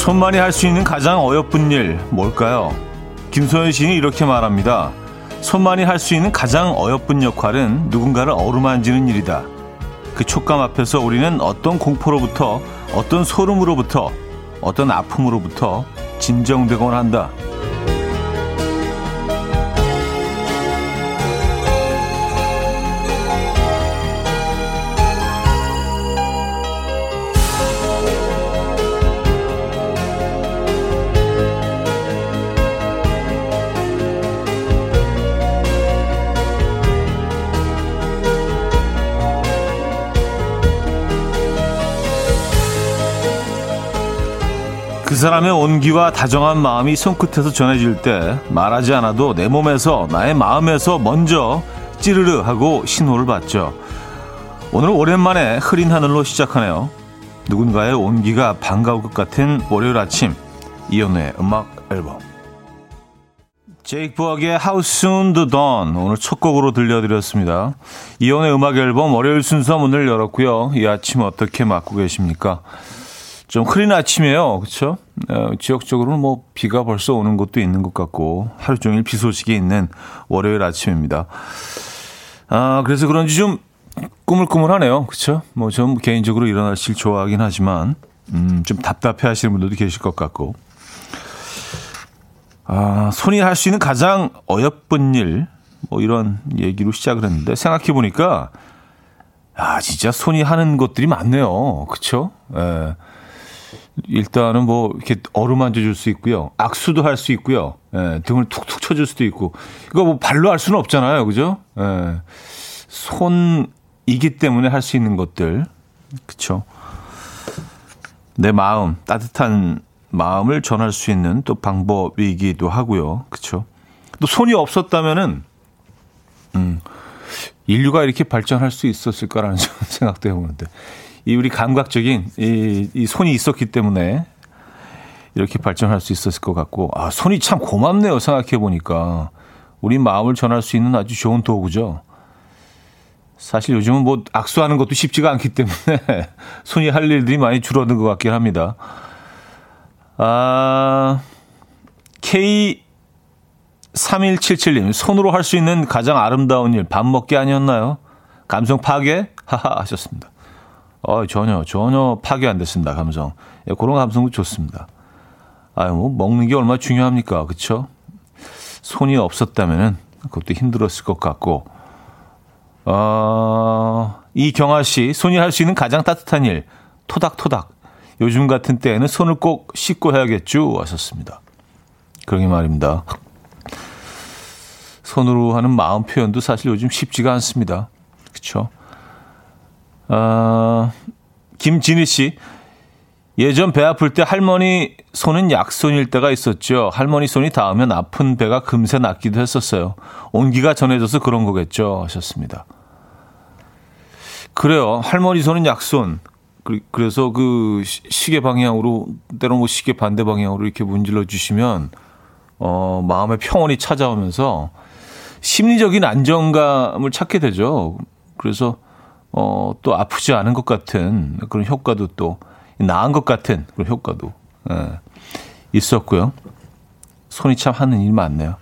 손만이 할 수 있는 가장 어여쁜 일 뭘까요? 김소연 시인이 이렇게 말합니다. 손만이 할 수 있는 가장 어여쁜 역할은 누군가를 어루만지는 일이다. 그 촉감 앞에서 우리는 어떤 공포로부터, 어떤 소름으로부터, 어떤 아픔으로부터 진정되곤 한다. 사람의 온기와 다정한 마음이 손끝에서 전해질 때 말하지 않아도 내 몸에서 나의 마음에서 먼저 찌르르 하고 신호를 받죠. 오늘 오랜만에 흐린 하늘로 시작하네요. 누군가의 온기가 반가울 것 같은 월요일 아침 이연의 음악 앨범 제이크 부학의 How Soon the Dawn 오늘 첫 곡으로 들려드렸습니다. 이연의 음악 앨범 월요일 순서 문을 열었고요. 이 아침 어떻게 맞고 계십니까? 좀 흐린 아침이에요. 그렇죠? 어, 지역적으로는 뭐 비가 벌써 오는 곳도 있는 것 같고 하루 종일 비 소식이 있는 월요일 아침입니다. 아, 그래서 그런지 좀 꾸물꾸물하네요. 그렇죠? 뭐좀 개인적으로 일어나실 좋아하긴 하지만 음, 좀 답답해 하시는 분들도 계실 것 같고. 아, 손이 할 수 있는 가장 어여쁜 일, 뭐 이런 얘기로 시작을 했는데 생각해 보니까 아, 진짜 손이 하는 것들이 많네요. 그렇죠? 예. 일단은 뭐 이렇게 어루만져 줄 수 있고요. 악수도 할 수 있고요. 예, 등을 툭툭 쳐줄 수도 있고. 이거 뭐 발로 할 수는 없잖아요. 그죠? 예. 손이기 때문에 할 수 있는 것들. 그쵸? 내 마음, 따뜻한 마음을 전할 수 있는 또 방법이기도 하고요. 그쵸? 또 손이 없었다면은, 음, 인류가 이렇게 발전할 수 있었을까라는 생각도 해보는데. 이 우리 감각적인 이, 이 손이 있었기 때문에 이렇게 발전할 수 있었을 것 같고 아 손이 참 고맙네요 생각해 보니까 우리 마음을 전할 수 있는 아주 좋은 도구죠. 사실 요즘은 뭐 악수하는 것도 쉽지가 않기 때문에 손이 할 일들이 많이 줄어든 것 같긴 합니다. 아 K 3177님 손으로 할 수 있는 가장 아름다운 일 밥 먹기 아니었나요? 감성 파괴 하하 하셨습니다. 어, 전혀, 전혀 파괴 안 됐습니다, 감성. 예, 그런 감성도 좋습니다. 아유, 뭐, 먹는 게 얼마나 중요합니까? 그쵸? 손이 없었다면은 그것도 힘들었을 것 같고, 어, 이경아 씨, 손이 할 수 있는 가장 따뜻한 일, 토닥토닥. 요즘 같은 때에는 손을 꼭 씻고 해야겠죠? 하셨습니다. 그러게 말입니다. 손으로 하는 마음 표현도 사실 요즘 쉽지가 않습니다. 그쵸? 어, 김진희 씨. 예전 배 아플 때 할머니 손은 약손일 때가 있었죠. 할머니 손이 닿으면 아픈 배가 금세 낫기도 했었어요. 온기가 전해져서 그런 거겠죠. 하셨습니다. 그래요. 할머니 손은 약손. 그래서 그 시계 방향으로, 때로 뭐 시계 반대 방향으로 이렇게 문질러 주시면, 어, 마음의 평온이 찾아오면서 심리적인 안정감을 찾게 되죠. 그래서 어, 또 아프지 않은 것 같은 그런 효과도 또 나은 것 같은 그런 효과도 예, 있었고요. 손이 참 하는 일이 많네요.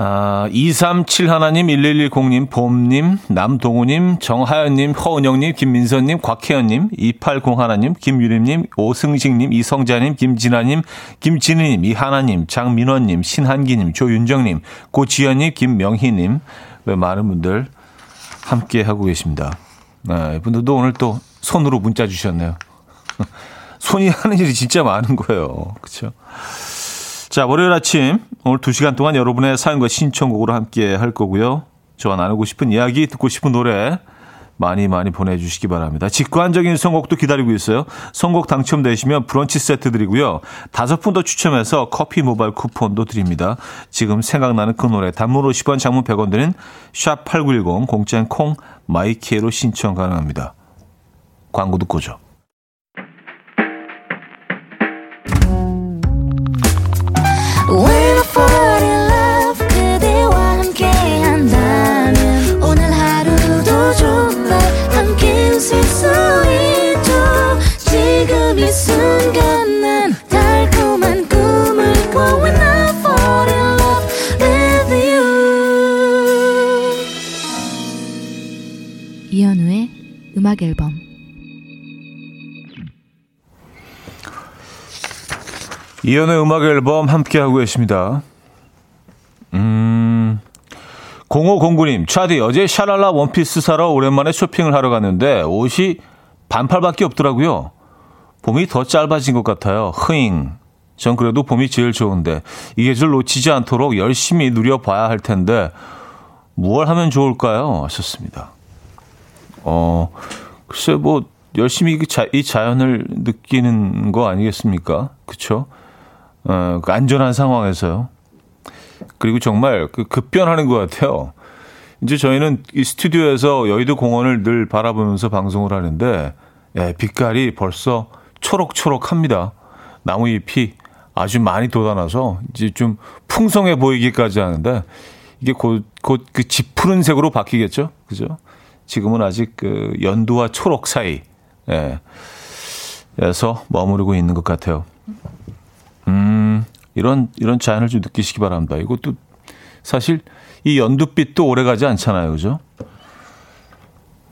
아, 237 하나님, 1110님, 봄님, 남동우님, 정하연님, 허은영님, 김민선님, 곽혜연님, 280 하나님, 김유림님, 오승식님, 이성자님, 김진아님, 김진희님, 이하나님, 장민원님, 신한기님, 조윤정님, 고지연님, 김명희님, 왜 많은 분들 함께 하고 계십니다. 네, 이분들도 오늘 또 손으로 문자 주셨네요. 손이 하는 일이 진짜 많은 거예요. 그렇죠? 자, 월요일 아침 오늘 2시간 동안 여러분의 사연과 신청곡으로 함께 할 거고요. 저와 나누고 싶은 이야기, 듣고 싶은 노래 많이 많이 보내주시기 바랍니다. 직관적인 선곡도 기다리고 있어요. 선곡 당첨되시면 브런치 세트 드리고요. 다섯 분 더 추첨해서 커피 모바일 쿠폰도 드립니다. 지금 생각나는 그 노래 단문 50원 장문 100원 드는 샵8910 공짜인 콩 마이키에로 신청 가능합니다. 광고 듣고 죠 음악 앨범 이연의 음악 앨범 함께 하고 계십니다. 음, 0509님, 차디, 어제 샤랄라 원피스 사러 오랜만에 쇼핑을 하러 갔는데 옷이 반팔밖에 없더라고요. 봄이 더 짧아진 것 같아요. 흐잉. 전 그래도 봄이 제일 좋은데 이 계절 놓치지 않도록 열심히 누려봐야 할 텐데 무얼 하면 좋을까요? 하셨습니다. 어, 글쎄 뭐 열심히 이, 자, 이 자연을 느끼는 거 아니겠습니까? 그쵸? 어, 그 안전한 상황에서요. 그리고 정말 그 급변하는 것 같아요. 이제 저희는 이 스튜디오에서 여의도 공원을 늘 바라보면서 방송을 하는데, 예, 빛깔이 벌써 초록초록합니다. 나무잎이 아주 많이 돋아나서 이제 좀 풍성해 보이기까지 하는데, 이게 곧, 곧 그 짙푸른 색으로 바뀌겠죠? 그죠? 지금은 아직 그 연두와 초록 사이, 예, 에서 머무르고 있는 것 같아요. 음, 이런, 이런 자연을 좀 느끼시기 바랍니다. 이것도 사실 이 연두빛도 오래 가지 않잖아요. 그죠?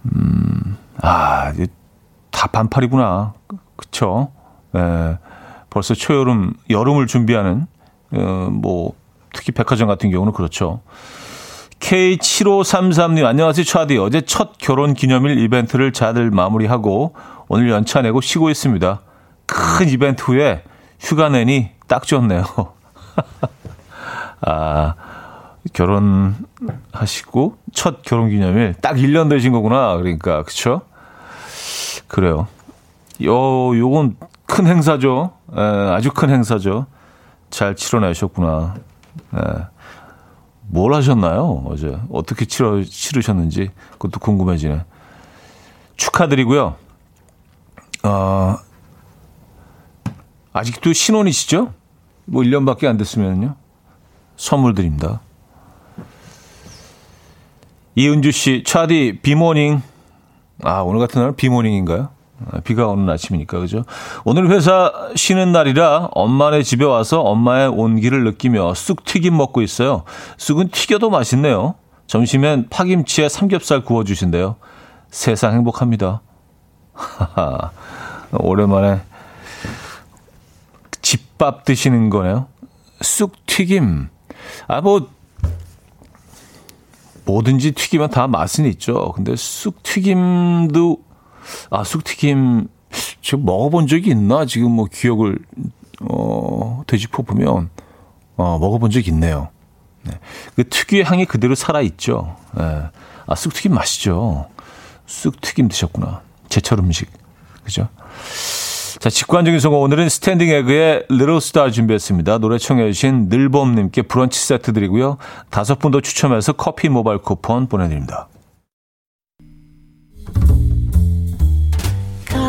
음, 아, 다 반팔이구나. 그쵸? 예, 벌써 초여름, 여름을 준비하는, 어, 뭐, 특히 백화점 같은 경우는 그렇죠. K7533님, 안녕하세요, 차디. 어제 첫 결혼 기념일 이벤트를 잘 마무리하고 오늘 연차 내고 쉬고 있습니다. 큰 이벤트 후에 휴가 내니 딱 좋네요. 아, 결혼하시고 첫 결혼 기념일 딱 1년 되신 거구나. 그러니까, 그쵸? 그래요. 요, 요건 큰 행사죠. 에, 아주 큰 행사죠. 잘 치러내셨구나. 에. 뭘 하셨나요? 어제 어떻게 치러 치르셨는지 그것도 궁금해지네. 축하드리고요. 어, 아직도 신혼이시죠? 뭐 1년밖에 안 됐으면요. 선물 드립니다. 이은주 씨, 차디 비모닝. 아, 오늘 같은 날은 비모닝인가요? 아, 비가 오는 아침이니까, 그죠? 오늘 회사 쉬는 날이라 엄마네 집에 와서 엄마의 온기를 느끼며 쑥 튀김 먹고 있어요. 쑥은 튀겨도 맛있네요. 점심엔 파김치에 삼겹살 구워주신대요. 세상 행복합니다. 오랜만에 집밥 드시는 거네요. 쑥 튀김. 아, 뭐, 뭐든지 튀기면 다 맛은 있죠. 근데 쑥 튀김도 아, 쑥튀김, 지금 먹어본 적이 있나? 지금 뭐 기억을, 어, 되짚어 보면, 어, 먹어본 적이 있네요. 네. 그 특유의 향이 그대로 살아 있죠. 네. 아, 쑥튀김 맛있죠. 쑥튀김 드셨구나. 제철 음식. 그죠? 자, 직관적인 선곡. 오늘은 스탠딩 에그의 Little Star 준비했습니다. 노래 청해주신 늘범님께 브런치 세트 드리고요. 다섯 분 더 추첨해서 커피 모바일 쿠폰 보내드립니다.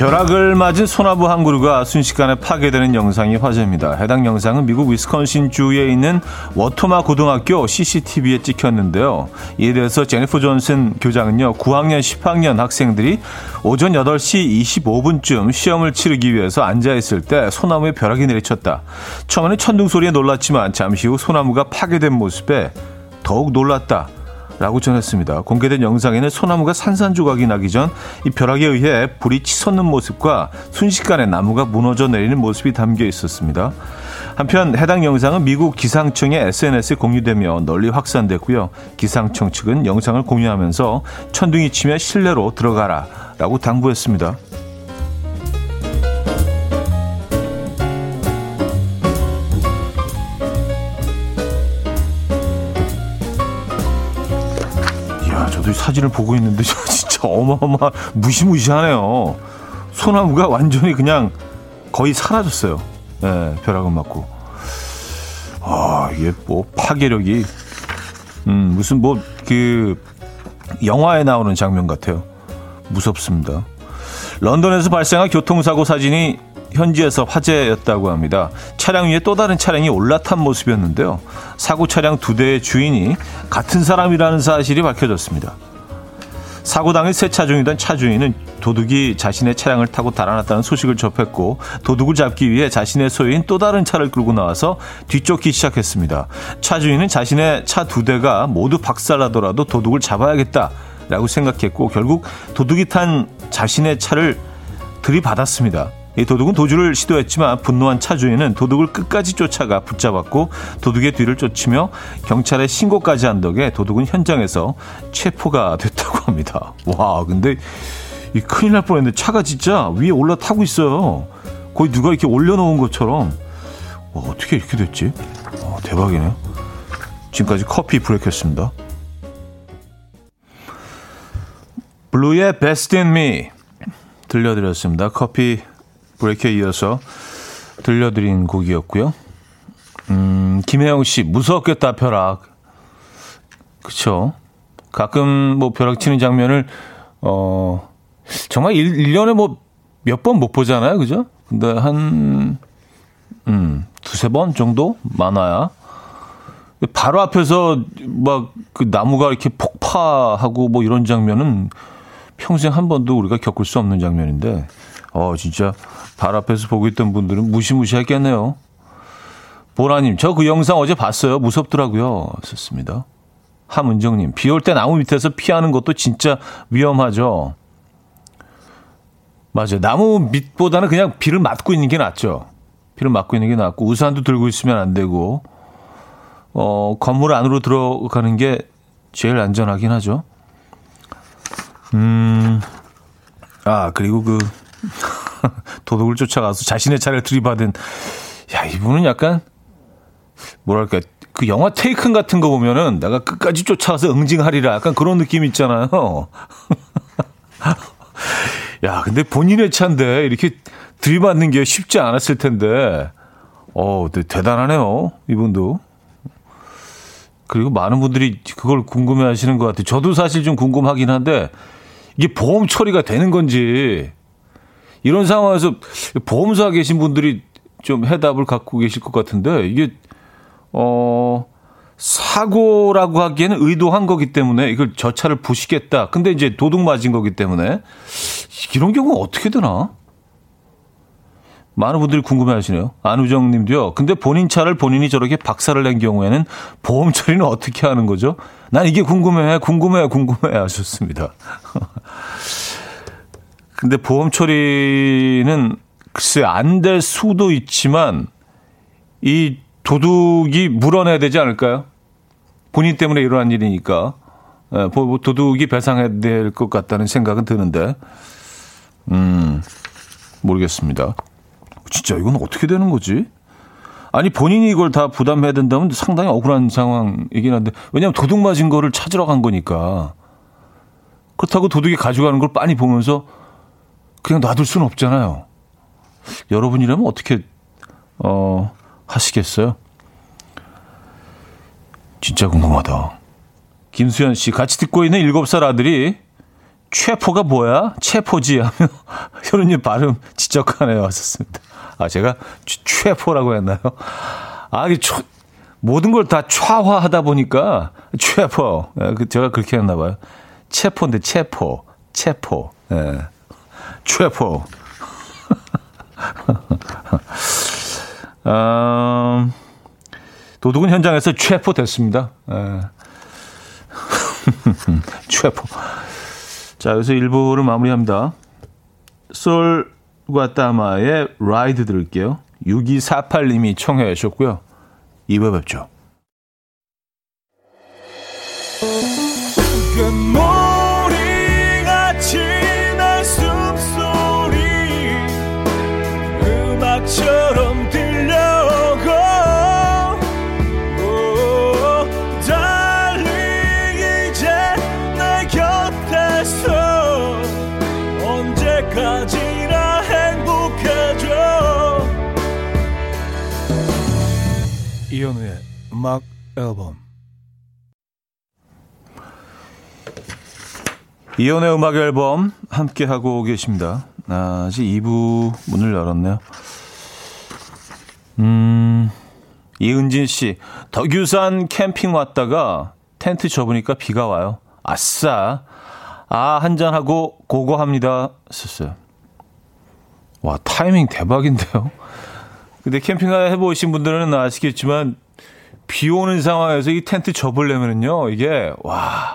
벼락을 맞은 소나무 한 그루가 순식간에 파괴되는 영상이 화제입니다. 해당 영상은 미국 위스콘신 주에 있는 워토마 고등학교 CCTV에 찍혔는데요. 이에 대해서 제니퍼 존슨 교장은요, 9학년, 10학년 학생들이 오전 8시 25분쯤 시험을 치르기 위해서 앉아있을 때 소나무에 벼락이 내리쳤다. 처음에는 천둥 소리에 놀랐지만 잠시 후 소나무가 파괴된 모습에 더욱 놀랐다. 라고 전했습니다. 공개된 영상에는 소나무가 산산조각이 나기 전 이 벼락에 의해 불이 치솟는 모습과 순식간에 나무가 무너져 내리는 모습이 담겨 있었습니다. 한편 해당 영상은 미국 기상청의 SNS에 공유되며 널리 확산됐고요. 기상청 측은 영상을 공유하면서 천둥이 치며 실내로 들어가라 라고 당부했습니다. 사진을 보고 있는데 저 진짜 어마어마 무시무시하네요. 소나무가 완전히 그냥 거의 사라졌어요. 네, 벼락은 맞고. 아, 이게 뭐 파괴력이 음, 무슨 뭐 그 영화에 나오는 장면 같아요. 무섭습니다. 런던에서 발생한 교통사고 사진이 현지에서 화제였다고 합니다. 차량 위에 또 다른 차량이 올라탄 모습이었는데요. 사고 차량 두 대의 주인이 같은 사람이라는 사실이 밝혀졌습니다. 사고 당일 세차 중이던 차 주인은 도둑이 자신의 차량을 타고 달아났다는 소식을 접했고 도둑을 잡기 위해 자신의 소유인 또 다른 차를 끌고 나와서 뒤쫓기 시작했습니다. 차 주인은 자신의 차 두 대가 모두 박살나더라도 도둑을 잡아야겠다라고 생각했고 결국 도둑이 탄 자신의 차를 들이받았습니다. 이 도둑은 도주를 시도했지만 분노한 차 주인은 도둑을 끝까지 쫓아가 붙잡았고 도둑의 뒤를 쫓으며 경찰에 신고까지 한 덕에 도둑은 현장에서 체포가 됐다고 합니다. 와, 근데 이 큰일 날 뻔했는데 차가 진짜 위에 올라타고 있어요. 거의 누가 이렇게 올려놓은 것처럼 와, 어떻게 이렇게 됐지? 와, 대박이네요. 지금까지 커피 브레이크였습니다. 블루의 Best in 들려드렸습니다. 커피 브레이크에 이어서 들려드린 곡이었고요. 음, 김혜영 씨, 무섭겠다, 벼락. 그쵸. 가끔 뭐 벼락 치는 장면을, 어, 정말 1, 1년에 뭐 몇 번 못 보잖아요. 그죠? 근데 한, 음, 두세 번 정도? 많아야. 바로 앞에서 막 그 나무가 이렇게 폭파하고 뭐 이런 장면은 평생 한 번도 우리가 겪을 수 없는 장면인데, 어, 진짜 발 앞에서 보고 있던 분들은 무시무시했겠네요. 보라님, 저 그 영상 어제 봤어요. 무섭더라고요. 썼습니다. 함은정님, 비 올 때 나무 밑에서 피하는 것도 진짜 위험하죠. 맞아요. 나무 밑보다는 그냥 비를 맞고 있는 게 낫죠. 비를 맞고 있는 게 낫고, 우산도 들고 있으면 안 되고, 어, 건물 안으로 들어가는 게 제일 안전하긴 하죠. 음, 아, 그리고 그, 도둑을 쫓아가서 자신의 차를 들이받은 야 이분은 약간 뭐랄까 그 영화 테이큰 같은 거 보면은 내가 끝까지 쫓아가서 응징하리라 약간 그런 느낌 있잖아요. 야 근데 본인의 차인데 이렇게 들이받는 게 쉽지 않았을 텐데 어 대단하네요 이분도. 그리고 많은 분들이 그걸 궁금해 하시는 것 같아요. 저도 사실 좀 궁금하긴 한데, 이게 보험 처리가 되는 건지, 이런 상황에서 보험사 계신 분들이 좀 해답을 갖고 계실 것 같은데 이게 어 사고라고 하기에는 의도한 거기 때문에 이걸 저 차를 부시겠다. 근데 이제 도둑 맞은 거기 때문에 이런 경우 어떻게 되나? 많은 분들이 궁금해 하시네요. 안우정 님도요. 근데 본인 차를 본인이 저렇게 박살을 낸 경우에는 보험 처리는 어떻게 하는 거죠? 난 이게 궁금해, 궁금해, 궁금해 하셨습니다. 근데 보험 처리는 글쎄 안 될 수도 있지만 이 도둑이 물어내야 되지 않을까요? 본인 때문에 일어난 일이니까 예, 도둑이 배상해야 될 것 같다는 생각은 드는데 음 모르겠습니다. 진짜 이건 어떻게 되는 거지? 아니 본인이 이걸 다 부담해야 된다면 상당히 억울한 상황이긴 한데 왜냐하면 도둑 맞은 거를 찾으러 간 거니까 그렇다고 도둑이 가져가는 걸 빤히 보면서 그냥 놔둘 수는 없잖아요. 여러분이라면 어떻게 어 하시겠어요? 진짜 궁금하다. 김수현 씨 같이 듣고 있는 7살 아들이 최포가 뭐야? 최포지 하며 현우님 발음 지적하네요. 하셨습니다. 아 제가 최포라고 했나요? 아 이게 초, 모든 걸 다 차화하다 보니까 최포. 예, 그 제가 그렇게 했나 봐요. 체포인데 체포, 체포. 예. 최포. 음, 도둑은 현장에서 체포됐습니다. 예. 최포. 자, 여기서 1부를 마무리합니다. 솔과 따마의 라이드 들을게요. 6248님이 청해 주셨고요. 2부 뵙죠. 음악 앨범 이연의 음악 앨범 함께 하고 계십니다. 아, 이제 2부 문을 열었네요. 음, 이은진 씨, 덕유산 캠핑 왔다가 텐트 접으니까 비가 와요. 아싸. 아, 한잔하고 고고합니다. 썼어요. 와, 타이밍 대박인데요? 근데 캠핑 해보신 분들은 아시겠지만, 비 오는 상황에서 이 텐트 접으려면요, 이게, 와,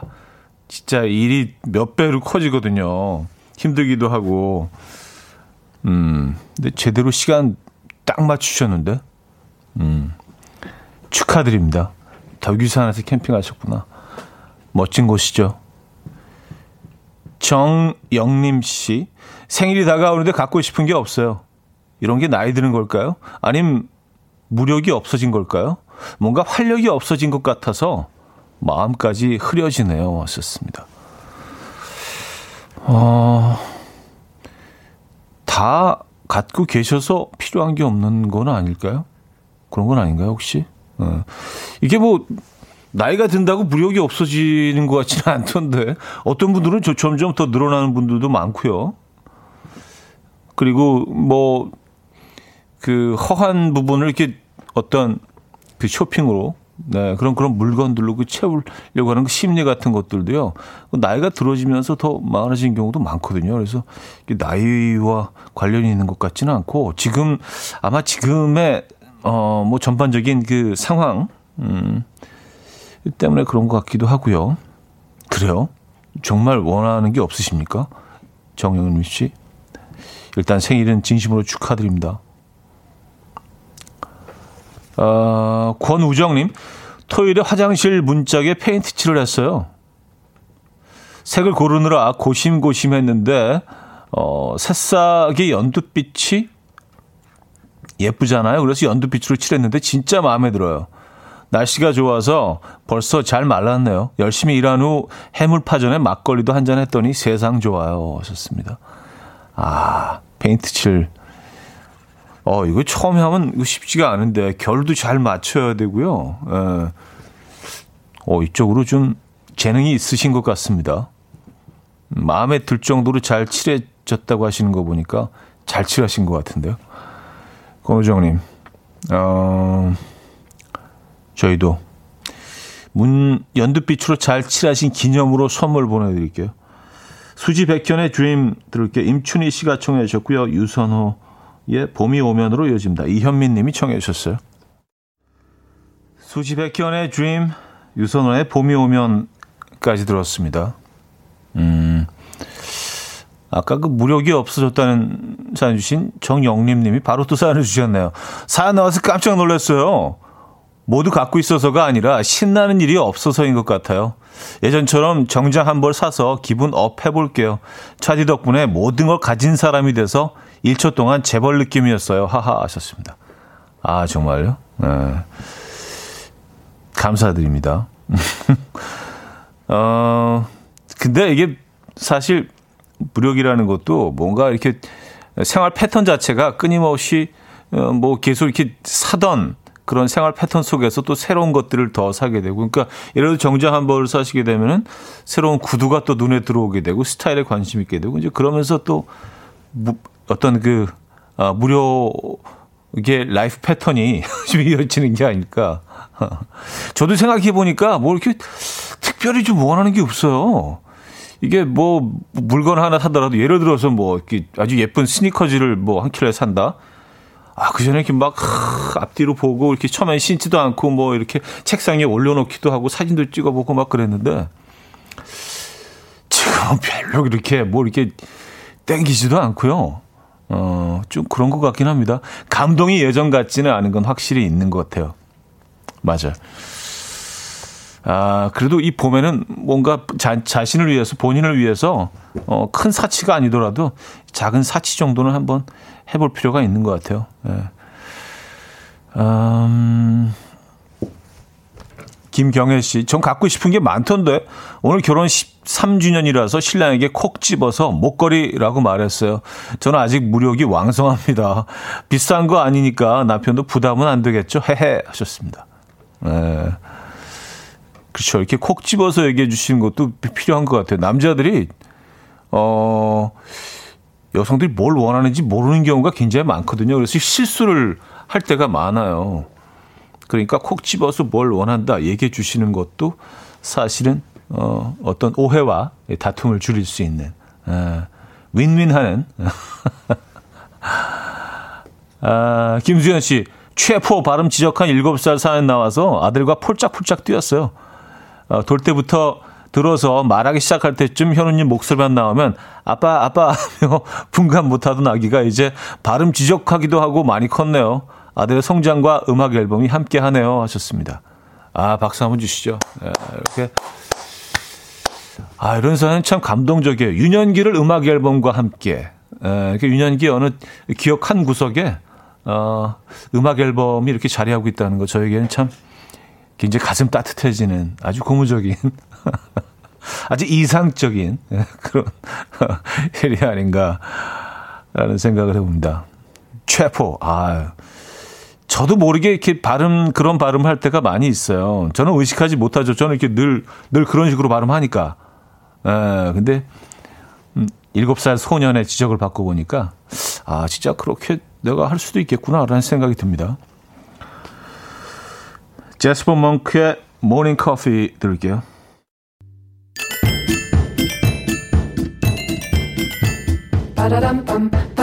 진짜 일이 몇 배로 커지거든요. 힘들기도 하고. 음, 근데 제대로 시간 딱 맞추셨는데? 음, 축하드립니다. 덕유산에서 캠핑하셨구나. 멋진 곳이죠. 정영림 씨, 생일이 다가오는데 갖고 싶은 게 없어요. 이런 게 나이 드는 걸까요? 아님 무력이 없어진 걸까요? 뭔가 활력이 없어진 것 같아서 마음까지 흐려지네요. 왔었습니다. 어, 다 갖고 계셔서 필요한 게 없는 건 아닐까요? 그런 건 아닌가요, 혹시? 어. 이게 뭐, 나이가 든다고 무력이 없어지는 것 같지는 않던데, 어떤 분들은 점점 더 늘어나는 분들도 많고요. 그리고 뭐, 그 허한 부분을 이렇게 어떤 그 쇼핑으로 네, 그런 그런 물건들로 그 채우려고 하는 그 심리 같은 것들도요. 그 나이가 들어지면서 더 많아진 경우도 많거든요. 그래서 나이와 관련이 있는 것 같지는 않고 지금 아마 지금의 어 뭐 전반적인 그 상황 음 때문에 그런 것 같기도 하고요. 그래요? 정말 원하는 게 없으십니까? 정영은 씨. 일단 생일은 진심으로 축하드립니다. 어, 권우정님, 토요일에 화장실 문짝에 페인트 칠을 했어요. 색을 고르느라 고심고심 했는데, 어, 새싹의 연두빛이 예쁘잖아요. 그래서 연두빛으로 칠했는데 진짜 마음에 들어요. 날씨가 좋아서 벌써 잘 말랐네요. 열심히 일한 후 해물파전에 막걸리도 한 잔 했더니 세상 좋아요. 하셨습니다. 아, 페인트 칠. 어, 이거 처음에 하면 이거 쉽지가 않은데 결도 잘 맞춰야 되고요. 예. 어, 이쪽으로 좀 재능이 있으신 것 같습니다. 마음에 들 정도로 잘 칠해졌다고 하시는 거 보니까 잘 칠하신 것 같은데요. 권우정님, 어, 저희도 문 연두빛으로 잘 칠하신 기념으로 선물 보내드릴게요. 수지 백현의 드림 들을게요. 임춘희 씨가 청해 주셨고요. 유선호 예, 봄이 오면으로 이어집니다. 이현민 님이 청해 주셨어요. 수지백현의 Dream, 유선호의 봄이 오면까지 들었습니다. 음, 아까 그 물욕이 없어졌다는 사연 주신 정영림 님이 바로 또 사연을 주셨네요. 사연 나와서 깜짝 놀랐어요. 모두 갖고 있어서가 아니라 신나는 일이 없어서인 것 같아요. 예전처럼 정장 한 벌 사서 기분 up 해볼게요. 차디 덕분에 모든 걸 가진 사람이 돼서 1초 동안 재벌 느낌이었어요. 하하 하셨습니다. 아, 정말요? 네. 감사드립니다. 어, 근데 이게 사실 무력이라는 것도 뭔가 이렇게 생활 패턴 자체가 끊임없이 어, 뭐 계속 이렇게 사던 그런 생활 패턴 속에서 또 새로운 것들을 더 사게 되고 그러니까 예를 들어 정장 한 벌을 사시게 되면은 새로운 구두가 또 눈에 들어오게 되고 스타일에 관심 있게 되고 이제 그러면서 또 어떤 그 아, 무료 이게 life pattern이 좀 이어지는 게 아닐까. 저도 생각해 보니까 뭐 이렇게 특별히 좀 원하는 게 없어요. 이게 뭐 물건 하나 사더라도 예를 들어서 뭐 이렇게 아주 예쁜 스니커즈를 뭐 한 켤레 산다. 아, 그 전에 이렇게 막 앞뒤로 보고 이렇게 처음엔 신지도 않고 뭐 이렇게 책상에 올려놓기도 하고 사진도 찍어보고 막 그랬는데 지금은 별로 이렇게 뭐 이렇게 땡기지도 않고요. 어, 좀 그런 것 같긴 합니다. 감동이 예전 같지는 않은 건 확실히 있는 것 같아요. 맞아요. 아, 그래도 이 봄에는 뭔가 자, 자신을 위해서, 본인을 위해서, 어, 큰 사치가 아니더라도 작은 사치 정도는 한번 해볼 필요가 있는 것 같아요. 예. 음, 김경혜 씨, 전 갖고 싶은 게 많던데 오늘 결혼 13주년이라서 신랑에게 콕 집어서 목걸이라고 말했어요. 저는 아직 무력이 왕성합니다. 비싼 거 아니니까 남편도 부담은 안 되겠죠? 헤헤 하셨습니다. 네. 그렇죠. 이렇게 콕 집어서 얘기해 주시는 것도 필요한 것 같아요. 남자들이 어 여성들이 뭘 원하는지 모르는 경우가 굉장히 많거든요. 그래서 실수를 할 때가 많아요. 그러니까 콕 집어서 뭘 원한다 얘기해 주시는 것도 사실은 어, 어떤 오해와 다툼을 줄일 수 있는 에, 윈윈하는 아, 김수현 씨 최포 발음 지적한 7살 사연 나와서 아들과 폴짝폴짝 뛰었어요. 어, 돌 때부터 들어서 말하기 시작할 때쯤 현우님 목소리만 나오면 아빠 아빠 하며 분간 못하던 아기가 이제 발음 지적하기도 하고 많이 컸네요. 아들의 성장과 음악 앨범이 함께 하네요 하셨습니다. 아 박수 한번 주시죠. 네, 이렇게 아 이런 사연 참 감동적이에요. 유년기를 음악 앨범과 함께 에, 이렇게 유년기 어느 기억 한 구석에 어, 음악 앨범이 이렇게 자리하고 있다는 거 저에게는 참 굉장히 가슴 따뜻해지는 아주 고무적인 아주 이상적인 그런 일이 아닌가라는 생각을 해봅니다. 최포, 아 저도 모르게 이렇게 발음 그런 발음 할 때가 많이 있어요. 저는 의식하지 못하죠. 저는 이렇게 늘늘 그런 식으로 발음하니까. 에, 근데 음, 7살 소년의 지적을 받고 보니까 아 진짜 그렇게 내가 할 수도 있겠구나라는 생각이 듭니다. 제스퍼 멍크의 Morning Coffee 들을게요. 어디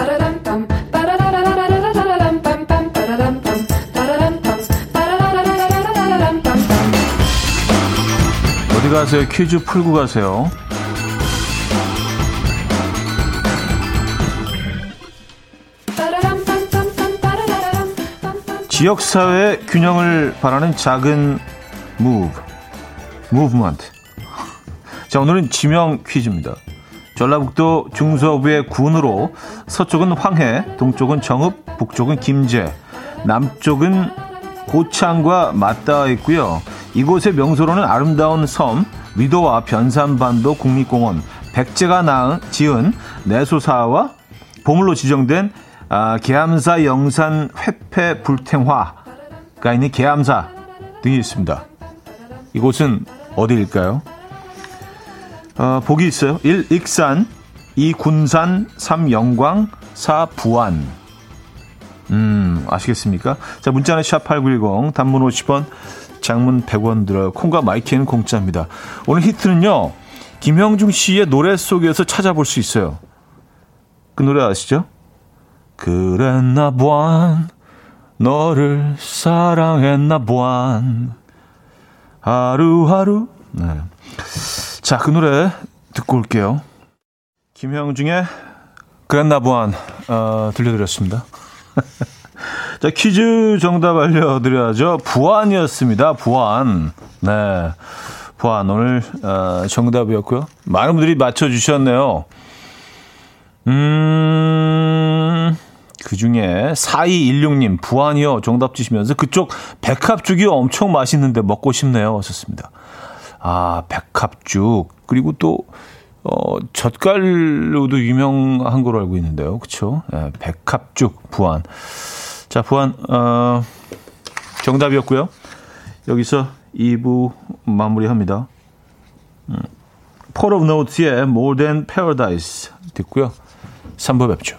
가세요? 퀴즈 풀고 가세요. 지역사회 균형을 바라는 작은 move, movement. 자, 오늘은 지명 퀴즈입니다. 전라북도 중서부의 군으로 서쪽은 황해, 동쪽은 정읍, 북쪽은 김제, 남쪽은 고창과 맞닿아 있고요. 이곳의 명소로는 아름다운 섬, 위도와 변산반도 국립공원, 백제가 낳은 지은 내소사와 보물로 지정된 아, 계암사 영산 회패 불탱화가 있는 계암사 등이 있습니다. 이곳은 어디일까요? 어, 보기 있어요. 1. 익산 2. 군산 3. 영광 4. 부안 음, 아시겠습니까? 자, 문자는 샵8910 단문 50원 장문 100원 들어요. 콩과 마이케이는 공짜입니다. 오늘 힌트는요. 김형중 씨의 노래 속에서 찾아볼 수 있어요. 그 노래 아시죠? 그랬나 봐 너를 사랑했나 보안 하루하루 네. 자, 그 노래 듣고 올게요. 김형중의 그랬나 보안 어, 들려드렸습니다. 자, 퀴즈 정답 알려드려야죠. 부안이었습니다. 부안. 네. 부안. 오늘, 어, 정답이었고요. 많은 분들이 맞춰주셨네요. 음, 그 중에 4216님, 부안이요. 정답 주시면서 그쪽 백합죽이 엄청 맛있는데 먹고 싶네요. 하셨습니다. 아, 백합죽. 그리고 또, 어, 젓갈로도 유명한 걸로 알고 있는데요. 그쵸? 예, 백합죽, 부안. 자, 부안, 어, 정답이었고요. 여기서 2부 마무리합니다. 음, Port of Notes의 More Than Paradise 듣고요. 3부 뵙죠.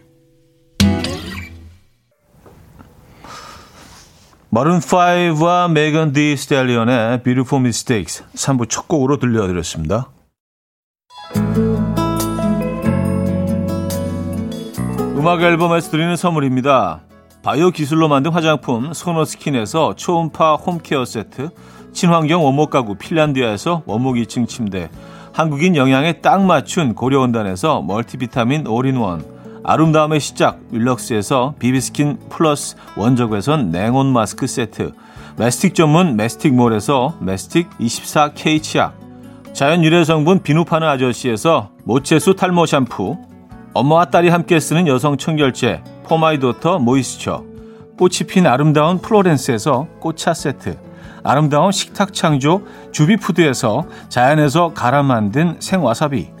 마룬5와 메건 디 스텔리언의 Beautiful Mistakes 3부 첫 곡으로 들려드렸습니다. 음악 앨범에서 드리는 선물입니다. 바이오 기술로 만든 화장품 소노스킨에서 초음파 홈케어 세트 친환경 원목 가구 핀란디아에서 원목 2층 침대 한국인 영양에 딱 맞춘 고려원단에서 멀티비타민 올인원 아름다움의 시작 윌럭스에서 비비스킨 플러스 원적외선 냉온 마스크 세트 메스틱 전문 메스틱몰에서 메스틱 24K 치약 자연 유래 성분 비누 파는 아저씨에서 모체수 탈모 샴푸 엄마와 딸이 함께 쓰는 여성 청결제 포마이도터 모이스처 꽃이 핀 아름다운 플로렌스에서 꽃차 세트 아름다운 식탁 창조 주비푸드에서 자연에서 갈아 만든 생와사비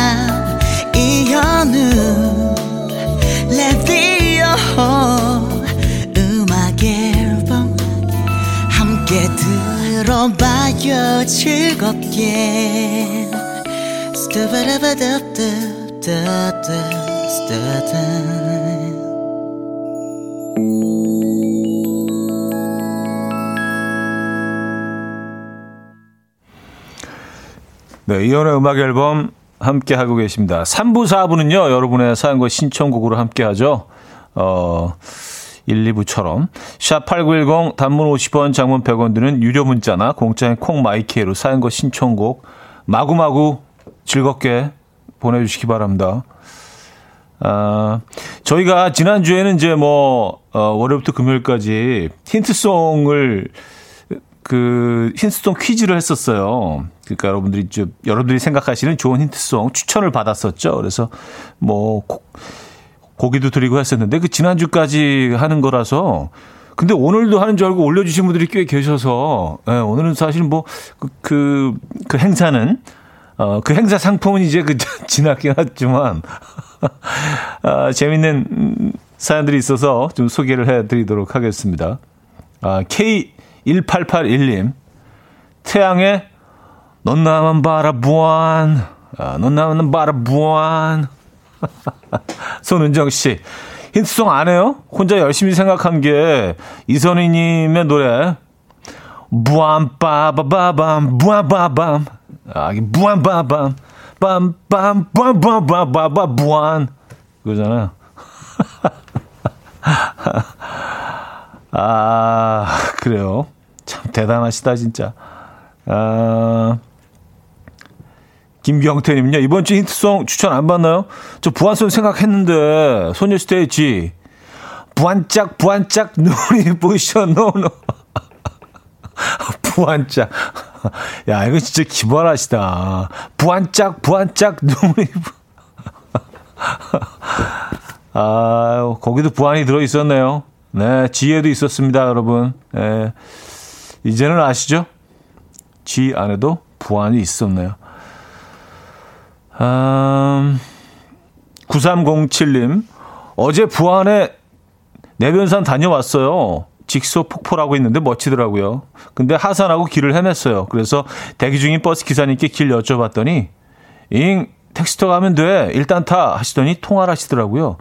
들어봐요 즐겁게 네, 이연의 음악 앨범 함께 하고 계십니다. 3부, 4부는요, 여러분의 사연과 신청곡으로 함께 하죠. 어, 1, 2부처럼. 샵8910 단문 50원, 장문 100원 드는 유료 문자나 공짜인 콩마이키로 사연과 신청곡 마구마구 즐겁게 보내주시기 바랍니다. 아, 저희가 지난주에는 이제 뭐, 어, 월요일부터 금요일까지 힌트송을 그 힌트송 퀴즈를 했었어요. 그러니까 여러분들이 좀 여러분들이 생각하시는 좋은 힌트송 추천을 받았었죠. 그래서 뭐 고, 고기도 드리고 했었는데 그 지난주까지 하는 거라서 근데 오늘도 하는 줄 알고 올려주신 분들이 꽤 계셔서 예, 오늘은 사실 뭐그 그, 그 행사는 어, 그 행사 상품은 이제 그 지나긴 했지만 아, 재밌는 사연들이 있어서 좀 소개를 해드리도록 하겠습니다. 아, K 1881님, 태양의 넌 나만 바라보안, 아, 넌 나만 바라보안. 손은정 씨, 힌트송 안 해요? 혼자 열심히 생각한 게 이선희님의 노래, 부암빠바바밤, 부암바밤. 아, 이게 부암바밤, 빰빰, 빰빰빰빰빰, 부안. 그거잖아요. 아, 그래요. 참 대단하시다, 진짜. 아, 김경태님요. 이번 주 힌트송 추천 안 받나요? 저 부안송 생각했는데, 소녀시대의 G. 부안짝, 부안짝, 눈이 부셔, 노노. 부안짝. 야, 이거 진짜 기발하시다. 부안짝, 부안짝, 눈이 아, 거기도 부안이 들어 있었네요. 네, 지혜도 있었습니다, 여러분. 네, 이제는 아시죠? 지 안에도 부안이 있었네요. 음, 9307님, 어제 부안에 내변산 다녀왔어요. 직소 폭포라고 있는데 멋지더라고요. 근데 하산하고 길을 헤맸어요. 그래서 대기 중인 버스 기사님께 길 여쭤봤더니, 잉, 택시터 가면 돼. 일단 타. 하시더니 통화를 하시더라고요.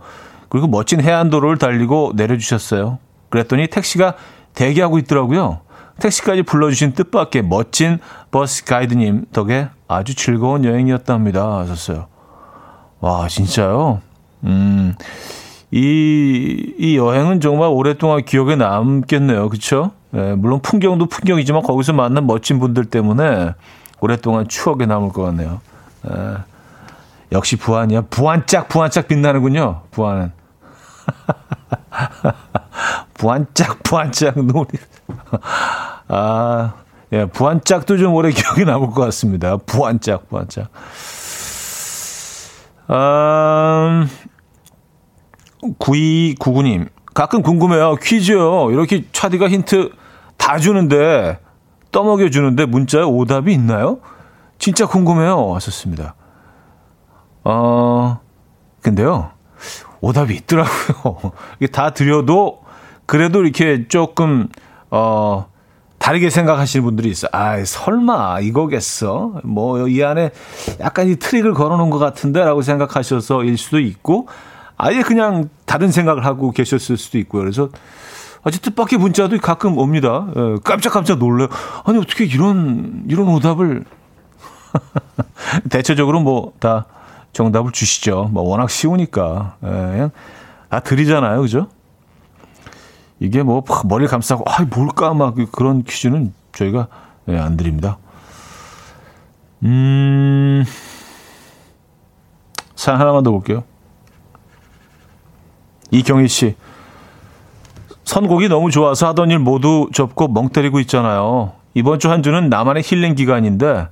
그리고 멋진 해안도로를 달리고 내려주셨어요. 그랬더니 택시가 대기하고 있더라고요. 택시까지 불러주신 뜻밖의 멋진 버스 가이드님 덕에 아주 즐거운 여행이었답니다. 하셨어요. 와, 진짜요? 음, 이, 이 여행은 정말 오랫동안 기억에 남겠네요. 그쵸? 네, 물론 풍경도 풍경이지만 거기서 만난 멋진 분들 때문에 오랫동안 추억에 남을 것 같네요. 네, 역시 부안이야. 부안짝, 부안짝 빛나는군요. 부안은. 부안짝, 부안짝 놀이. 아, 예, 부안짝도 좀 오래 기억에 남을 것 같습니다. 부안짝, 부안짝. 음, 9299님, 가끔 궁금해요. 퀴즈요. 이렇게 차디가 힌트 다 주는데, 떠먹여 주는데 문자에 오답이 있나요? 진짜 궁금해요. 하셨습니다. 어, 근데요. 오답이 있더라고요. 이게 다 드려도 그래도 이렇게 조금 어, 다르게 생각하시는 분들이 있어요. 아, 설마 이거겠어? 뭐 이 안에 약간 이 트릭을 걸어놓은 것 같은데라고 생각하셔서 일 수도 있고, 아예 그냥 다른 생각을 하고 계셨을 수도 있고요. 그래서 아주 뜻밖의 문자도 가끔 옵니다. 예, 깜짝깜짝 놀래요. 아니 어떻게 이런 이런 오답을 대체적으로 뭐 다 정답을 주시죠. 뭐 워낙 쉬우니까 예, 그냥 다 드리잖아요, 그죠? 이게 뭐 머리를 감싸고 아 뭘까 막 그런 퀴즈는 저희가 네, 안 드립니다. 음, 사연 하나만 더 볼게요. 이경희 씨. 선곡이 너무 좋아서 하던 일 모두 접고 멍 때리고 있잖아요. 이번 주 한 주는 나만의 힐링 기간인데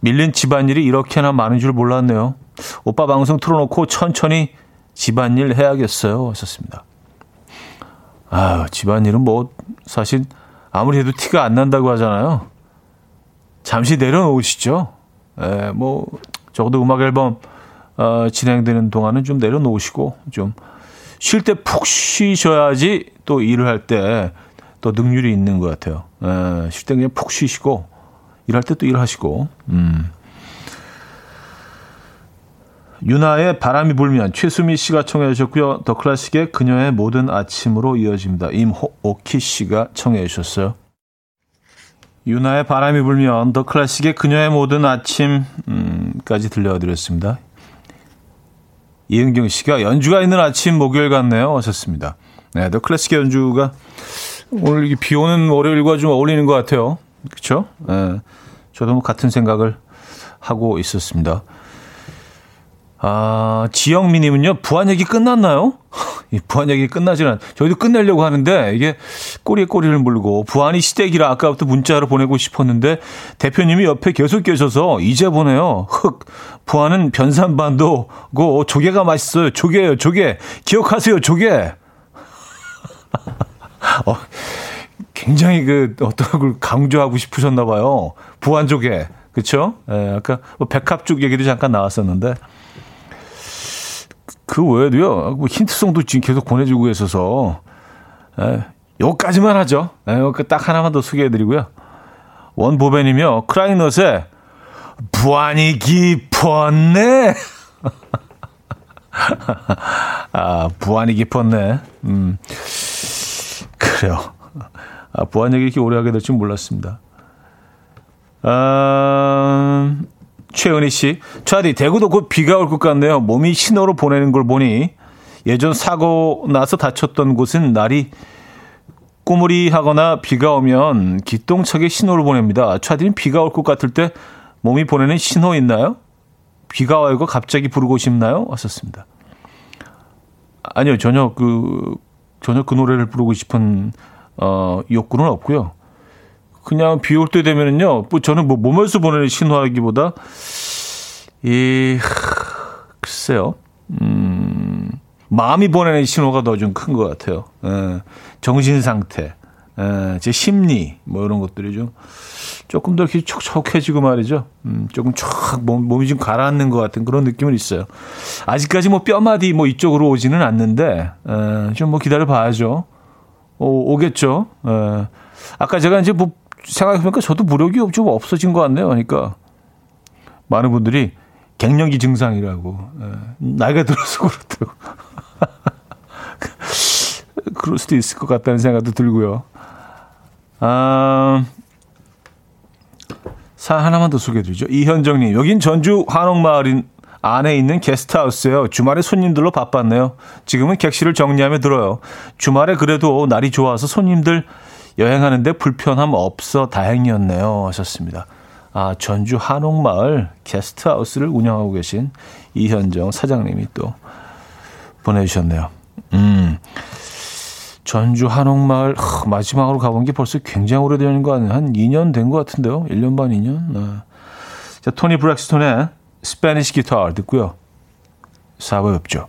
밀린 집안일이 이렇게나 많은 줄 몰랐네요. 오빠 방송 틀어놓고 천천히 집안일 해야겠어요. 하셨습니다. 아, 집안일은 뭐 사실 아무리 해도 티가 안 난다고 하잖아요. 잠시 내려놓으시죠. 에, 뭐 적어도 음악 앨범 어, 진행되는 동안은 좀 내려놓으시고 좀 쉴 때 푹 쉬셔야지 또 일을 할 때 또 능률이 있는 것 같아요. 쉴 때 그냥 푹 쉬시고 일할 때 또 일하시고. 음. 유나의 바람이 불면 최수미 씨가 청해 주셨고요. 더 클래식의 그녀의 모든 아침으로 이어집니다. 임오키 씨가 청해 주셨어요. 유나의 바람이 불면 더 클래식의 그녀의 모든 아침까지 들려드렸습니다. 이은경 씨가 연주가 있는 아침 목요일 같네요. 하셨습니다. 네, 더 클래식의 연주가 오늘 비 오는 월요일과 좀 어울리는 것 같아요. 그렇죠? 네, 저도 뭐 같은 생각을 하고 있었습니다. 아, 지영미님은요, 부안 얘기 끝났나요? 이 부안 얘기 끝나지는 않, 저희도 끝내려고 하는데, 이게 꼬리에 꼬리를 물고, 부안이 시댁이라 아까부터 문자로 보내고 싶었는데, 대표님이 옆에 계속 계셔서, 이제 보내요. 흑, 부안은 변산반도고, 조개가 맛있어요. 조개요, 조개. 기억하세요, 조개. 어, 굉장히 그, 어떤 걸 강조하고 싶으셨나봐요. 부안 조개. 그쵸? 예, 아까 뭐 백합죽 얘기도 잠깐 나왔었는데, 그 외에도요, 뭐 힌트송도 지금 계속 보내주고 계셔서, 에, 요까지만 하죠. 에, 딱 하나만 더 소개해드리고요. 원보벤이며, 크라잉넛의 부안이 깊었네. 아, 부안이 깊었네. 음, 그래요. 아, 부안 얘기 이렇게 오래 하게 될 줄 몰랐습니다. 아, 최은희 씨, 차디 대구도 곧 비가 올 것 같네요. 몸이 신호로 보내는 걸 보니 예전 사고 나서 다쳤던 곳은 날이 꾸물이하거나 비가 오면 기똥차게 신호를 보냅니다. 차디는 비가 올 것 같을 때 몸이 보내는 신호 있나요? 비가 와요? 갑자기 부르고 싶나요? 왔었습니다. 아니요, 전혀 그 전혀 그 노래를 부르고 싶은 어, 욕구는 없고요. 그냥 비 올 때 되면은요, 뭐 저는 뭐 몸에서 보내는 신호하기보다, 이, 글쎄요, 음, 마음이 보내는 신호가 더 좀 큰 것 같아요. 에, 예, 정신 상태, 에, 예, 제 심리, 뭐 이런 것들이 좀 조금 더 이렇게 촉촉해지고 말이죠. 음, 조금 촥 몸, 몸이 좀 가라앉는 것 같은 그런 느낌은 있어요. 아직까지 뭐 뼈마디 뭐 이쪽으로 오지는 않는데, 예, 좀뭐 기다려 봐야죠. 오, 오겠죠. 에, 아까 제가 이제 뭐 생각해보니까 저도 무력이 좀 없어진 것 같네요. 그러니까 많은 분들이 갱년기 증상이라고 예, 나이가 들어서 그렇다고 그럴 수도 있을 것 같다는 생각도 들고요. 아, 사 하나만 더 소개해드리죠. 이현정님, 여긴 전주 한옥마을인 안에 있는 게스트하우스예요. 주말에 손님들로 바빴네요. 지금은 객실을 정리하며 들어요. 주말에 그래도 날이 좋아서 손님들 여행하는데 불편함 없어 다행이었네요. 하셨습니다. 아, 전주 한옥마을 게스트하우스를 운영하고 계신 이현정 사장님이 또 보내주셨네요. 음. 전주 한옥마을 마지막으로 가본 게 벌써 굉장히 오래된 거 아니에요? 한 2년 된 것 같은데요. 1년 반, 2년. 네. 자, 토니 브렉스톤의 스페니시 기타 듣고요. 4부 뵙죠.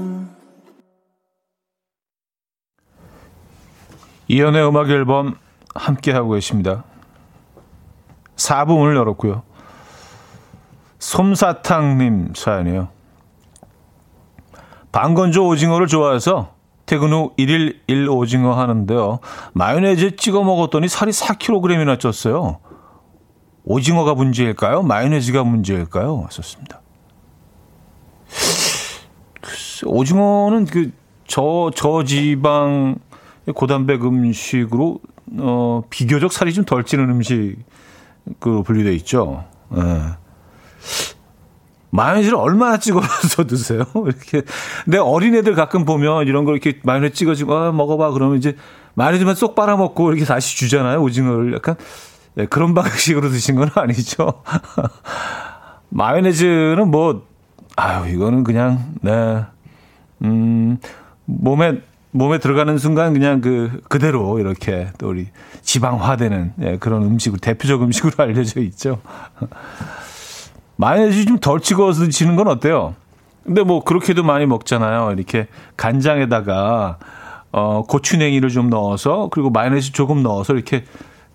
이현우의 음악 앨범 함께하고 계십니다 4부 문을 열었고요 솜사탕님 사연이에요. 방건조 오징어를 좋아해서 퇴근 후 1일 1 오징어 하는데요. 마요네즈 찍어 먹었더니 살이 4kg이나 쪘어요. 오징어가 문제일까요? 마요네즈가 문제일까요? 썼습니다. 오징어는 그 저 저지방 고단백 음식으로 어 비교적 살이 좀 덜 찌는 음식으로 분류돼 있죠. 예. 마요네즈를 얼마나 찍어서 드세요? 이렇게. 근데 어린애들 가끔 보면 이런 거 이렇게 마요네즈 찍어지고, 아, 먹어봐. 그러면 이제 마요네즈만 쏙 빨아먹고 이렇게 다시 주잖아요. 오징어를. 약간 네, 그런 방식으로 드신 건 아니죠. 마요네즈는 뭐, 아유, 이거는 그냥, 네. 음, 몸에, 몸에 들어가는 순간 그냥 그, 그대로 이렇게 또 우리 지방화되는 네, 그런 음식으로, 대표적 음식으로 알려져 있죠. 마요네즈 좀 덜 찍어서 드시는 건 어때요? 근데 뭐 그렇게도 많이 먹잖아요. 이렇게 간장에다가 어 고추냉이를 좀 넣어서 그리고 마요네즈 조금 넣어서 이렇게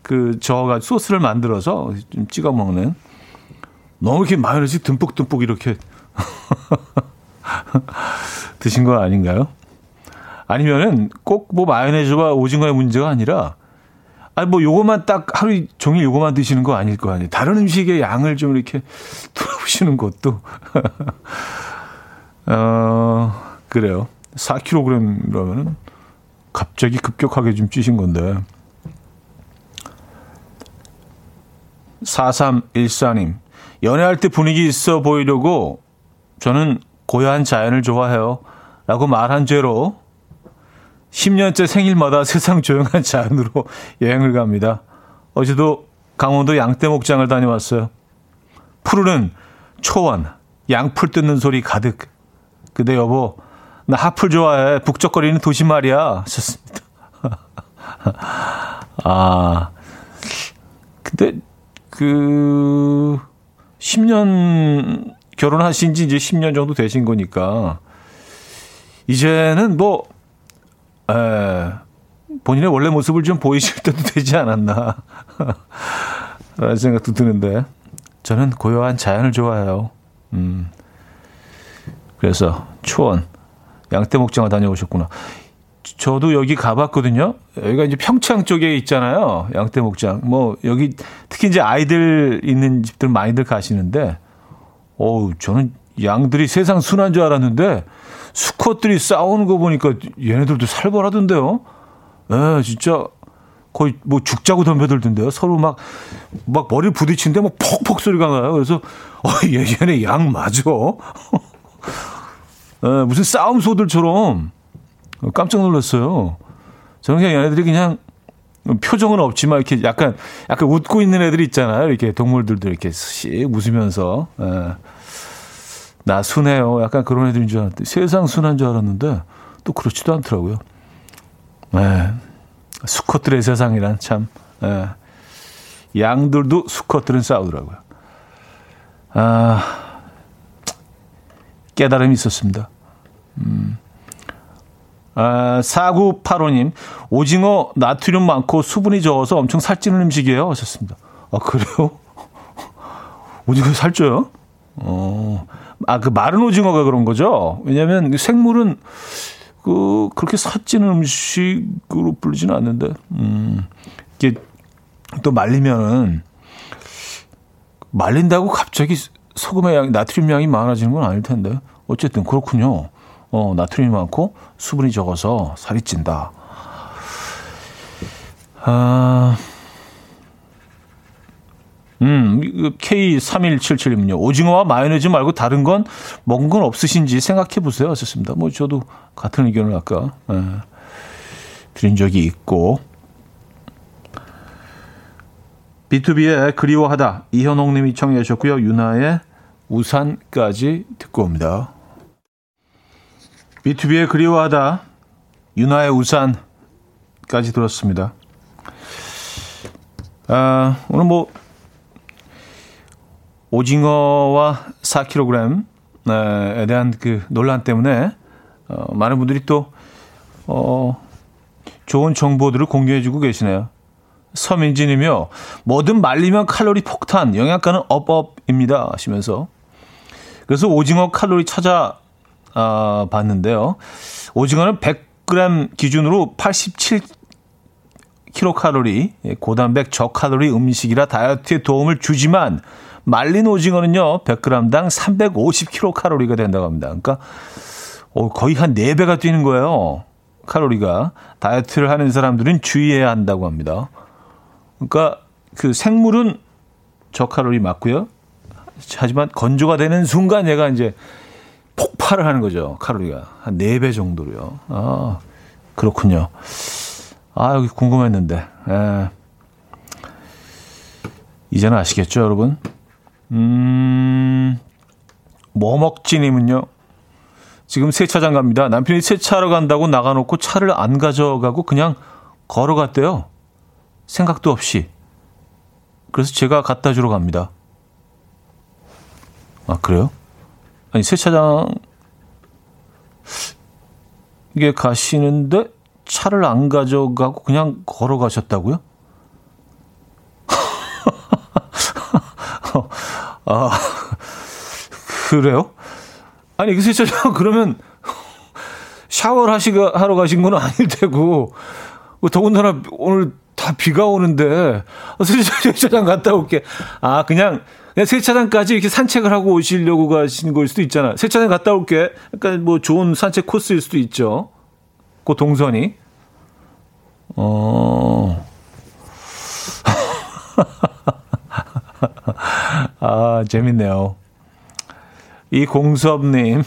그 저어가 소스를 만들어서 좀 찍어 먹는 너무 이렇게 마요네즈 듬뿍듬뿍 이렇게 드신 건 아닌가요? 아니면은 꼭 뭐 마요네즈와 오징어의 문제가 아니라 아니 뭐 요것만 딱 하루 종일 요것만 드시는 거 아닐 거 아니에요. 다른 음식의 양을 좀 이렇게 돌아보시는 것도 어 그래요. 4kg이라면은 갑자기 급격하게 좀 찌신 건데. 4314님. 연애할 때 분위기 있어 보이려고 저는 고요한 자연을 좋아해요. 라고 말한 죄로 10년째 생일마다 세상 조용한 자연으로 여행을 갑니다. 어제도 강원도 양떼 목장을 다녀왔어요. 푸르른 초원, 양풀 뜯는 소리 가득. 근데 여보, 나 하풀 좋아해. 북적거리는 도시 말이야. 하셨습니다. 아, 근데 그 10년 결혼하신 지 이제 10년 정도 되신 거니까 이제는 뭐 에, 본인의 원래 모습을 좀 보이실 때도 되지 않았나. 라는 생각도 드는데, 저는 고요한 자연을 좋아해요. 음. 그래서, 초원, 양떼목장을 다녀오셨구나. 저도 여기 가봤거든요. 여기가 이제 평창 쪽에 있잖아요. 양떼목장. 뭐, 여기, 특히 이제 아이들 있는 집들 많이들 가시는데, 어우, 저는 양들이 세상 순한 줄 알았는데, 수컷들이 싸우는 거 보니까 얘네들도 살벌하던데요. 예, 진짜 거의 뭐 죽자고 덤벼들던데요. 서로 막, 막 머리를 부딪히는데 막 퍽퍽 소리가 나요. 그래서, 어, 얘, 얘네 양 맞아. 예, 무슨 싸움 소들처럼 깜짝 놀랐어요. 저는 그냥 얘네들이 그냥 표정은 없지만 이렇게 약간, 약간 웃고 있는 애들 있잖아요. 이렇게 동물들도 이렇게 씩 웃으면서. 예. 나 순해요. 약간 그런 애들인 줄 알았는데 세상 순한 줄 알았는데 또 그렇지도 않더라고요. 네. 수컷들의 세상이란 참 네. 양들도 수컷들은 싸우더라고요. 아 깨달음이 있었습니다. 음. 아, 4985님, 오징어 나트륨 많고 수분이 적어서 엄청 살찌는 음식이에요. 하셨습니다. 아, 그래요? 오징어 살쪄요? 어, 아, 그 마른 오징어가 그런 거죠? 왜냐면 하 생물은 그, 그렇게 살찌는 음식으로 불리지는 않는데, 음, 이게 또 말리면은, 말린다고 갑자기 소금의 양, 나트륨 양이 많아지는 건 아닐 텐데. 어쨌든 그렇군요. 어, 나트륨이 많고 수분이 적어서 살이 찐다. 아, 음, K3177님요. 오징어와 마요네즈 말고 다른 건 먹은 건 없으신지 생각해 보세요. 하셨습니다. 뭐 저도 같은 의견을 아까 예, 드린 적이 있고. B2B의 그리워하다 이현옥 님이 청해 주셨고요. 유나의 우산까지 듣고 옵니다. B2B의 그리워하다, 윤하의 우산까지 들었습니다. 아, 오늘 뭐, 오징어와 4kg에 대한 그 논란 때문에, 어, 많은 분들이 또, 어, 좋은 정보들을 공유해주고 계시네요. 서민진이며, 뭐든 말리면 칼로리 폭탄, 영양가는 업업입니다. 하시면서. 그래서 오징어 칼로리 찾아 아, 봤는데요. 오징어는 100g 기준으로 87 킬로칼로리, 예, 고단백 저칼로리 음식이라 다이어트에 도움을 주지만 말린 오징어는요, 100g당 350 킬로칼로리가 된다고 합니다. 그러니까 어, 거의 한 4배가 뛰는 거예요. 칼로리가. 다이어트를 하는 사람들은 주의해야 한다고 합니다. 그러니까 그 생물은 저칼로리 맞고요. 하지만 건조가 되는 순간 얘가 이제 폭발을 하는 거죠. 칼로리가. 한 4배 정도로요. 아, 그렇군요. 아, 여기 궁금했는데. 예. 이제는 아시겠죠, 여러분? 음, 뭐 먹지님은요? 지금 세차장 갑니다. 남편이 세차하러 간다고 나가놓고 차를 안 가져가고 그냥 걸어갔대요. 생각도 없이. 그래서 제가 갖다 주러 갑니다. 아, 그래요? 아니, 세차장, 이게 가시는데 차를 안 가져가고 그냥 걸어가셨다고요? 아, 그래요? 아니, 그 세차장 그러면 샤워를 하시가, 하러 가신 건 아닐 테고, 뭐 더군다나 오늘 다 비가 오는데, 세차장 갔다 올게. 아, 그냥, 그냥 세차장까지 이렇게 산책을 하고 오시려고 가신 걸 수도 있잖아. 세차장 갔다 올게. 약간 뭐 좋은 산책 코스일 수도 있죠. 그 동선이. 어. 아, 재밌네요. 이 공섭님,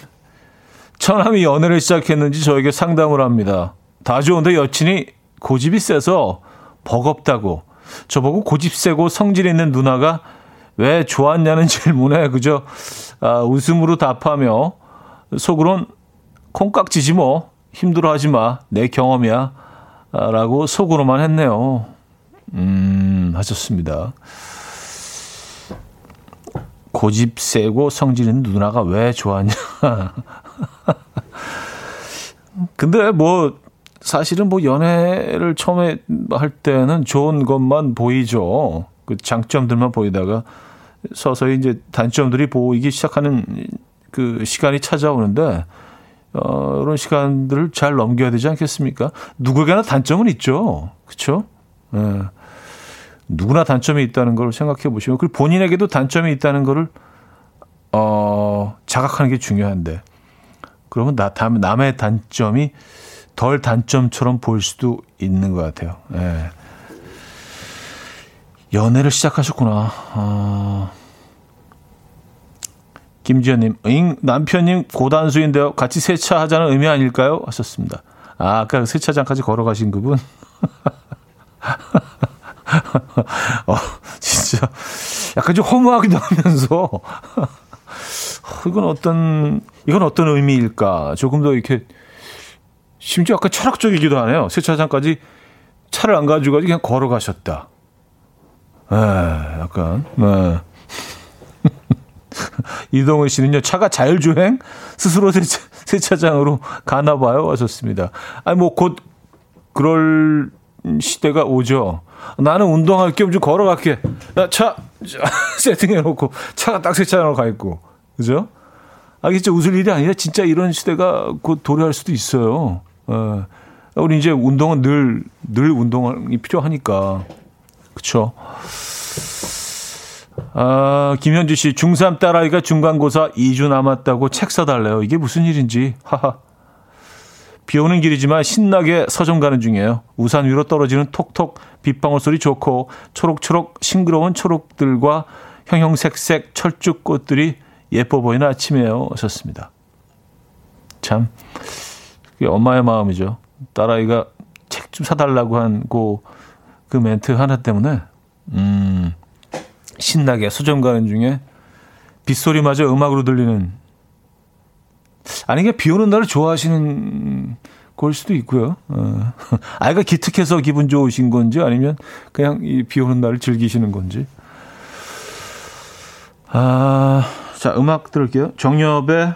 처남이 연애를 시작했는지 저에게 상담을 합니다. 다 좋은데 여친이 고집이 세서 버겁다고. 저보고 고집 세고 성질 있는 누나가 왜 좋았냐는 질문에 그저 아, 웃음으로 답하며 속으론 콩깍지지 뭐 힘들어하지 마 내 경험이야 아, 라고 속으로만 했네요. 음 하셨습니다. 고집 세고 성질 있는 누나가 왜 좋았냐. 근데 뭐 사실은 뭐 연애를 처음에 할 때는 좋은 것만 보이죠. 그 장점들만 보이다가 서서히 이제 단점들이 보이기 시작하는 그 시간이 찾아오는데 어, 이런 시간들을 잘 넘겨야 되지 않겠습니까? 누구에게나 단점은 있죠. 그렇죠? 예. 누구나 단점이 있다는 걸 생각해 보시면 그리고 본인에게도 단점이 있다는 거를 어, 자각하는 게 중요한데 그러면 나, 남의 단점이 덜 단점처럼 보일 수도 있는 것 같아요. 예. 연애를 시작하셨구나. 아. 김지현님, 응, 남편님 고단수인데요. 같이 세차하자는 의미 아닐까요? 하셨습니다. 아, 아까 세차장까지 걸어가신 그분? 어, 진짜, 약간 좀 허무하기도 하면서, 어, 이건 어떤, 이건 어떤 의미일까? 조금 더 이렇게, 심지어 약간 철학적이기도 하네요. 세차장까지 차를 안 가지고 그냥 걸어가셨다. 에, 약간, 네. 이동훈 씨는요, 차가 자율주행? 스스로 세차, 세차장으로 가나 봐요. 하셨습니다. 아니, 뭐, 곧, 그럴 시대가 오죠. 나는 운동할 겸 좀 걸어갈게. 나 차, 세팅해놓고, 차가 딱 세차장으로 가 있고. 그죠? 아, 진짜 웃을 일이 아니라 진짜 이런 시대가 곧 도래할 수도 있어요. 어. 우리 이제 운동은 늘, 늘 운동이 필요하니까. 그쵸. 아, 김현주 씨, 중3 딸아이가 중간고사 2주 남았다고 책 사달래요. 이게 무슨 일인지. 하하. 비 오는 길이지만 신나게 서점 가는 중이에요. 우산 위로 떨어지는 톡톡 빗방울 소리 좋고 초록초록 싱그러운 초록들과 형형색색 철쭉꽃들이 예뻐 보이는 아침이에요. 하셨습니다. 참, 그게 엄마의 마음이죠. 딸아이가 책 좀 사달라고 한고 그 멘트 하나 때문에 음, 신나게 서점 가는 중에 빗소리마저 음악으로 들리는 아니, 그냥 비 오는 날을 좋아하시는 걸 수도 있고요. 어. 아이가 기특해서 기분 좋으신 건지 아니면 그냥 이 비 오는 날을 즐기시는 건지. 아, 자, 음악 들을게요. 정엽의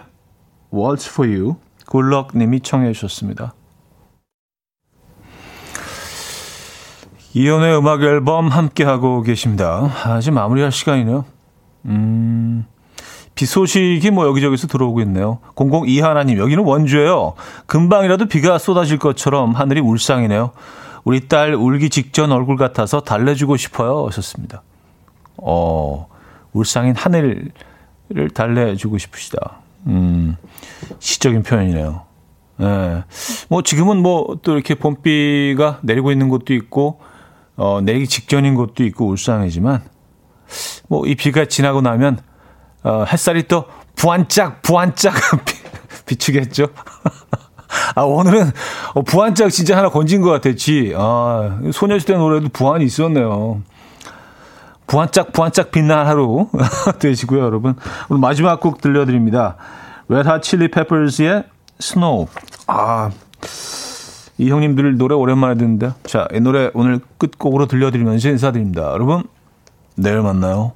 Waltz for You. 굴럭 님이 청해 주셨습니다. 이연의 음악 앨범 함께하고 계십니다. 아직 마무리할 시간이네요. 음, 비 소식이 뭐 여기저기서 들어오고 있네요. 002 하나님, 여기는 원주예요. 금방이라도 비가 쏟아질 것처럼 하늘이 울상이네요. 우리 딸 울기 직전 얼굴 같아서 달래주고 싶어요. 하셨습니다. 어, 울상인 하늘을 달래주고 싶으시다. 음, 시적인 표현이네요. 예. 네. 뭐 지금은 뭐 또 이렇게 봄비가 내리고 있는 곳도 있고, 어, 내리기 직전인 곳도 있고 울상이지만, 뭐 이 비가 지나고 나면 어, 햇살이 또 부안짝 부안짝 비추겠죠. 아 오늘은 어, 부안짝 진짜 하나 건진 것 같아. 지. 아 소녀시대 노래도 부안이 있었네요. 부안짝 부안짝 빛날 하루 되시고요, 여러분. 오늘 마지막 곡 들려드립니다. Hot Chili Peppers의 Snow. 아. 이 형님들 노래 오랜만에 듣는데. 자, 이 노래 오늘 끝곡으로 들려드리면서 인사드립니다. 여러분, 내일 만나요.